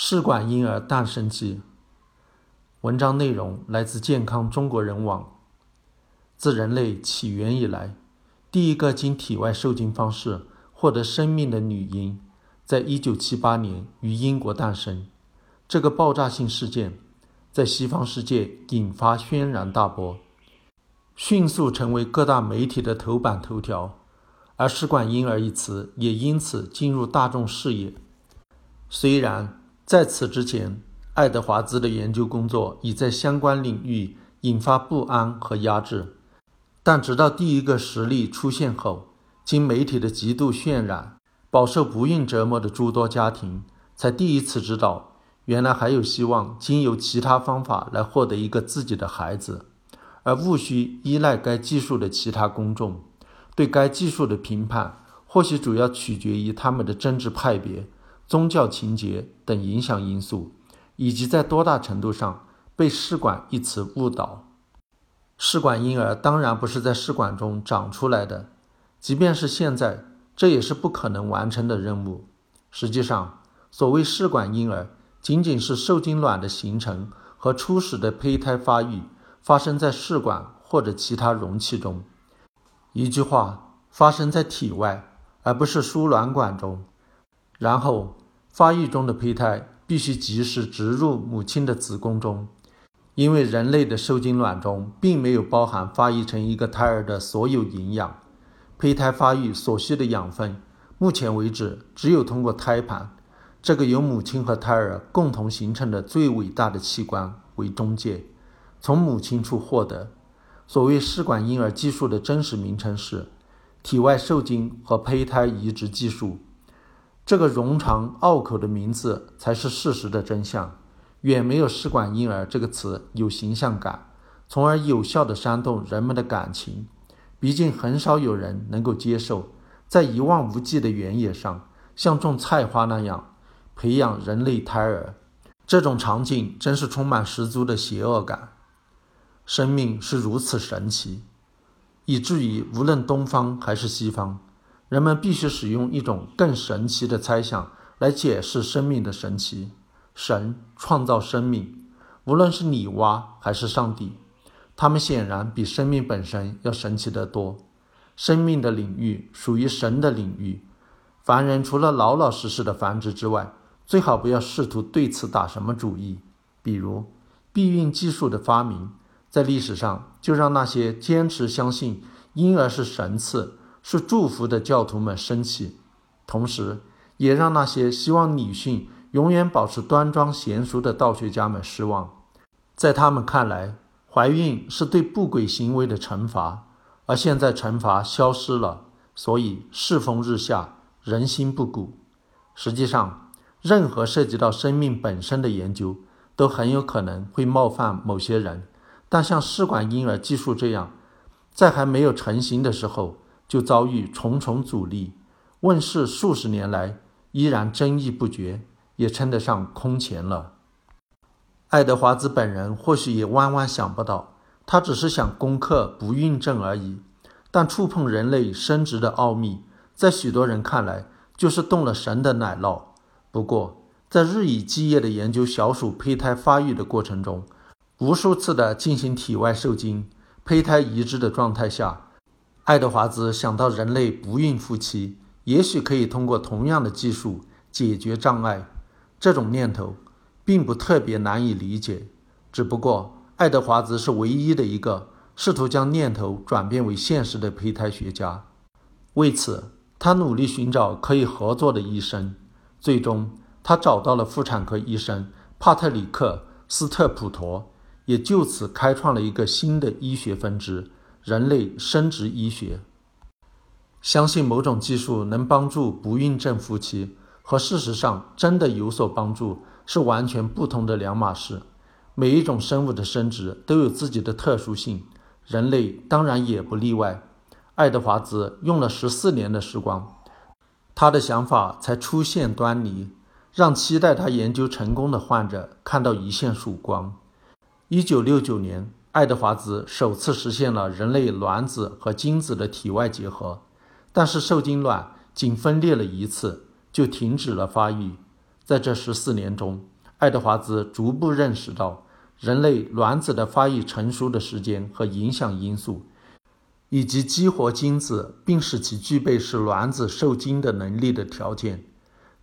试管婴儿诞生记。文章内容来自健康中国人网。自人类起源以来，第一个经体外受精方式获得生命的女婴，在一九七八年于英国诞生。这个爆炸性事件在西方世界引发轩然大波，迅速成为各大媒体的头版头条，而“试管婴儿”一词也因此进入大众视野。虽然，在此之前，爱德华兹的研究工作已在相关领域引发不安和压制，但直到第一个实例出现后，经媒体的极度渲染，饱受不孕折磨的诸多家庭才第一次知道，原来还有希望经由其他方法来获得一个自己的孩子，而无需依赖该技术的其他公众。对该技术的评判，或许主要取决于他们的政治派别。宗教情节等影响因素，以及在多大程度上被“试管”一词误导。试管婴儿当然不是在试管中长出来的，即便是现在，这也是不可能完成的任务。实际上，所谓试管婴儿，仅仅是受精卵的形成和初始的胚胎发育发生在试管或者其他容器中。一句话，发生在体外，而不是输卵管中。然后，发育中的胚胎必须及时植入母亲的子宫中，因为人类的受精卵中并没有包含发育成一个胎儿的所有营养。胚胎发育所需的养分，目前为止只有通过胎盘这个由母亲和胎儿共同形成的最伟大的器官为中介，从母亲处获得。所谓试管婴儿技术的真实名称是体外受精和胚胎移植技术。这个冗长拗口的名字才是事实的真相，远没有“试管婴儿”这个词有形象感，从而有效地煽动人们的感情。毕竟，很少有人能够接受在一望无际的原野上，像种菜花那样培养人类胎儿。这种场景真是充满十足的邪恶感。生命是如此神奇，以至于无论东方还是西方。人们必须使用一种更神奇的猜想来解释生命的神奇。神创造生命，无论是女娲还是上帝，他们显然比生命本身要神奇得多。生命的领域属于神的领域，凡人除了老老实实的繁殖之外，最好不要试图对此打什么主意。比如，避孕技术的发明，在历史上就让那些坚持相信婴儿是神赐。是祝福的教徒们生气，同时也让那些希望女性永远保持端庄娴熟的道学家们失望。在他们看来，怀孕是对不轨行为的惩罚，而现在惩罚消失了，所以世风日下，人心不古。实际上，任何涉及到生命本身的研究都很有可能会冒犯某些人，但像试管婴儿技术这样，在还没有成型的时候。就遭遇重重阻力，问世数十年来依然争议不绝，也称得上空前了。爱德华兹本人或许也万万想不到，他只是想攻克不孕症而已，但触碰人类生殖的奥秘，在许多人看来就是动了神的奶酪。不过，在日以继夜的研究小鼠胚胎发育的过程中，无数次的进行体外受精、胚胎移植的状态下。爱德华兹想到，人类不孕夫妻也许可以通过同样的技术解决障碍。这种念头并不特别难以理解，只不过爱德华兹是唯一的一个试图将念头转变为现实的胚胎学家。为此，他努力寻找可以合作的医生。最终，他找到了妇产科医生帕特里克·斯特普陀，也就此开创了一个新的医学分支。人类生殖医学相信某种技术能帮助不孕症夫妻，和事实上真的有所帮助是完全不同的两码事。每一种生物的生殖都有自己的特殊性，人类当然也不例外。爱德华兹用了十四年的时光，他的想法才出现端倪，让期待他研究成功的患者看到一线曙光。一九六九年。爱德华兹首次实现了人类卵子和精子的体外结合，但是受精卵仅分裂了一次就停止了发育。在这十四年中，爱德华兹逐步认识到人类卵子的发育成熟的时间和影响因素，以及激活精子并使其具备使卵子受精的能力的条件。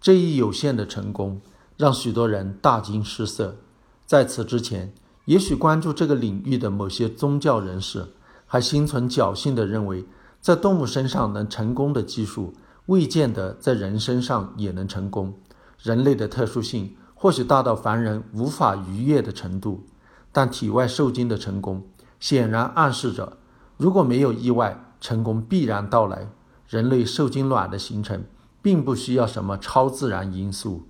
这一有限的成功让许多人大惊失色。在此之前，也许关注这个领域的某些宗教人士还心存侥幸地认为，在动物身上能成功的技术，未见得在人身上也能成功。人类的特殊性或许大到凡人无法逾越的程度，但体外受精的成功显然暗示着，如果没有意外，成功必然到来。人类受精卵的形成，并不需要什么超自然因素。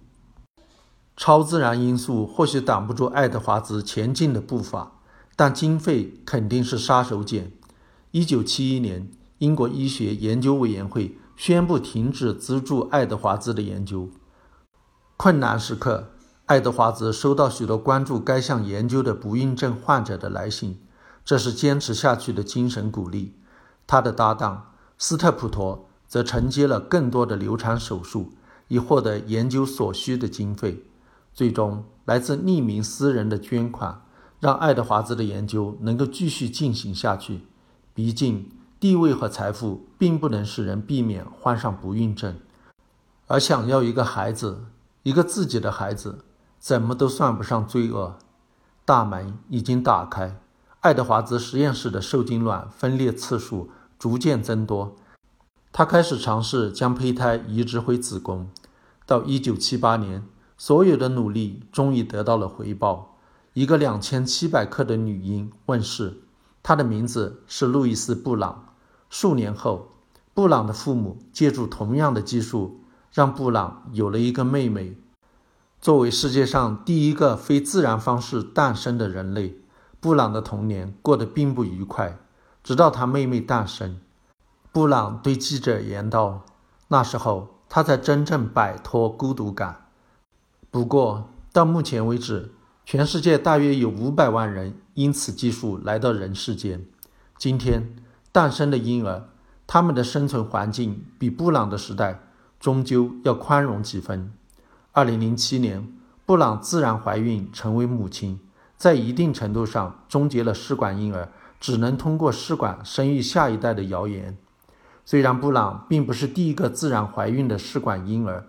超自然因素或许挡不住爱德华兹前进的步伐，但经费肯定是杀手锏。一九七一年，英国医学研究委员会宣布停止资助爱德华兹的研究。困难时刻，爱德华兹收到许多关注该项研究的不孕症患者的来信，这是坚持下去的精神鼓励。他的搭档斯特普陀则承接了更多的流产手术，以获得研究所需的经费。最终，来自匿名私人的捐款让爱德华兹的研究能够继续进行下去。毕竟，地位和财富并不能使人避免患上不孕症，而想要一个孩子，一个自己的孩子，怎么都算不上罪恶。大门已经打开，爱德华兹实验室的受精卵分裂次数逐渐增多，他开始尝试将胚胎移植回子宫。到1978年。所有的努力终于得到了回报。一个两千七百克的女婴问世，她的名字是路易斯·布朗。数年后，布朗的父母借助同样的技术，让布朗有了一个妹妹。作为世界上第一个非自然方式诞生的人类，布朗的童年过得并不愉快。直到他妹妹诞生，布朗对记者言道：“那时候，他才真正摆脱孤独感。”不过，到目前为止，全世界大约有五百万人因此技术来到人世间。今天诞生的婴儿，他们的生存环境比布朗的时代终究要宽容几分。二零零七年，布朗自然怀孕成为母亲，在一定程度上终结了试管婴儿只能通过试管生育下一代的谣言。虽然布朗并不是第一个自然怀孕的试管婴儿，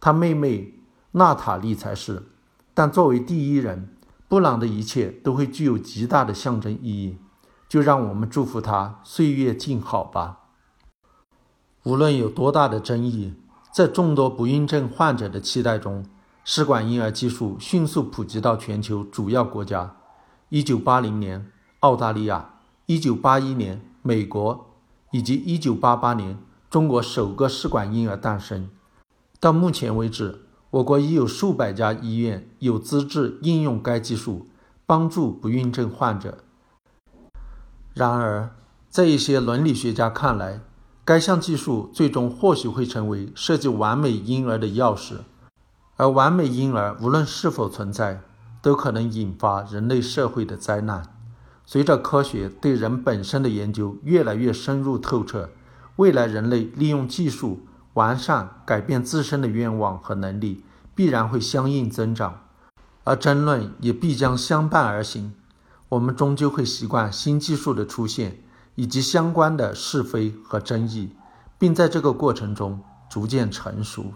他妹妹。娜塔莉才是，但作为第一人，布朗的一切都会具有极大的象征意义。就让我们祝福他岁月静好吧。无论有多大的争议，在众多不孕症患者的期待中，试管婴儿技术迅速普及到全球主要国家。1980年，澳大利亚；1981年，美国，以及1988年，中国首个试管婴儿诞生。到目前为止。我国已有数百家医院有资质应用该技术，帮助不孕症患者。然而，在一些伦理学家看来，该项技术最终或许会成为设计完美婴儿的钥匙，而完美婴儿无论是否存在，都可能引发人类社会的灾难。随着科学对人本身的研究越来越深入透彻，未来人类利用技术。完善改变自身的愿望和能力必然会相应增长，而争论也必将相伴而行。我们终究会习惯新技术的出现以及相关的是非和争议，并在这个过程中逐渐成熟。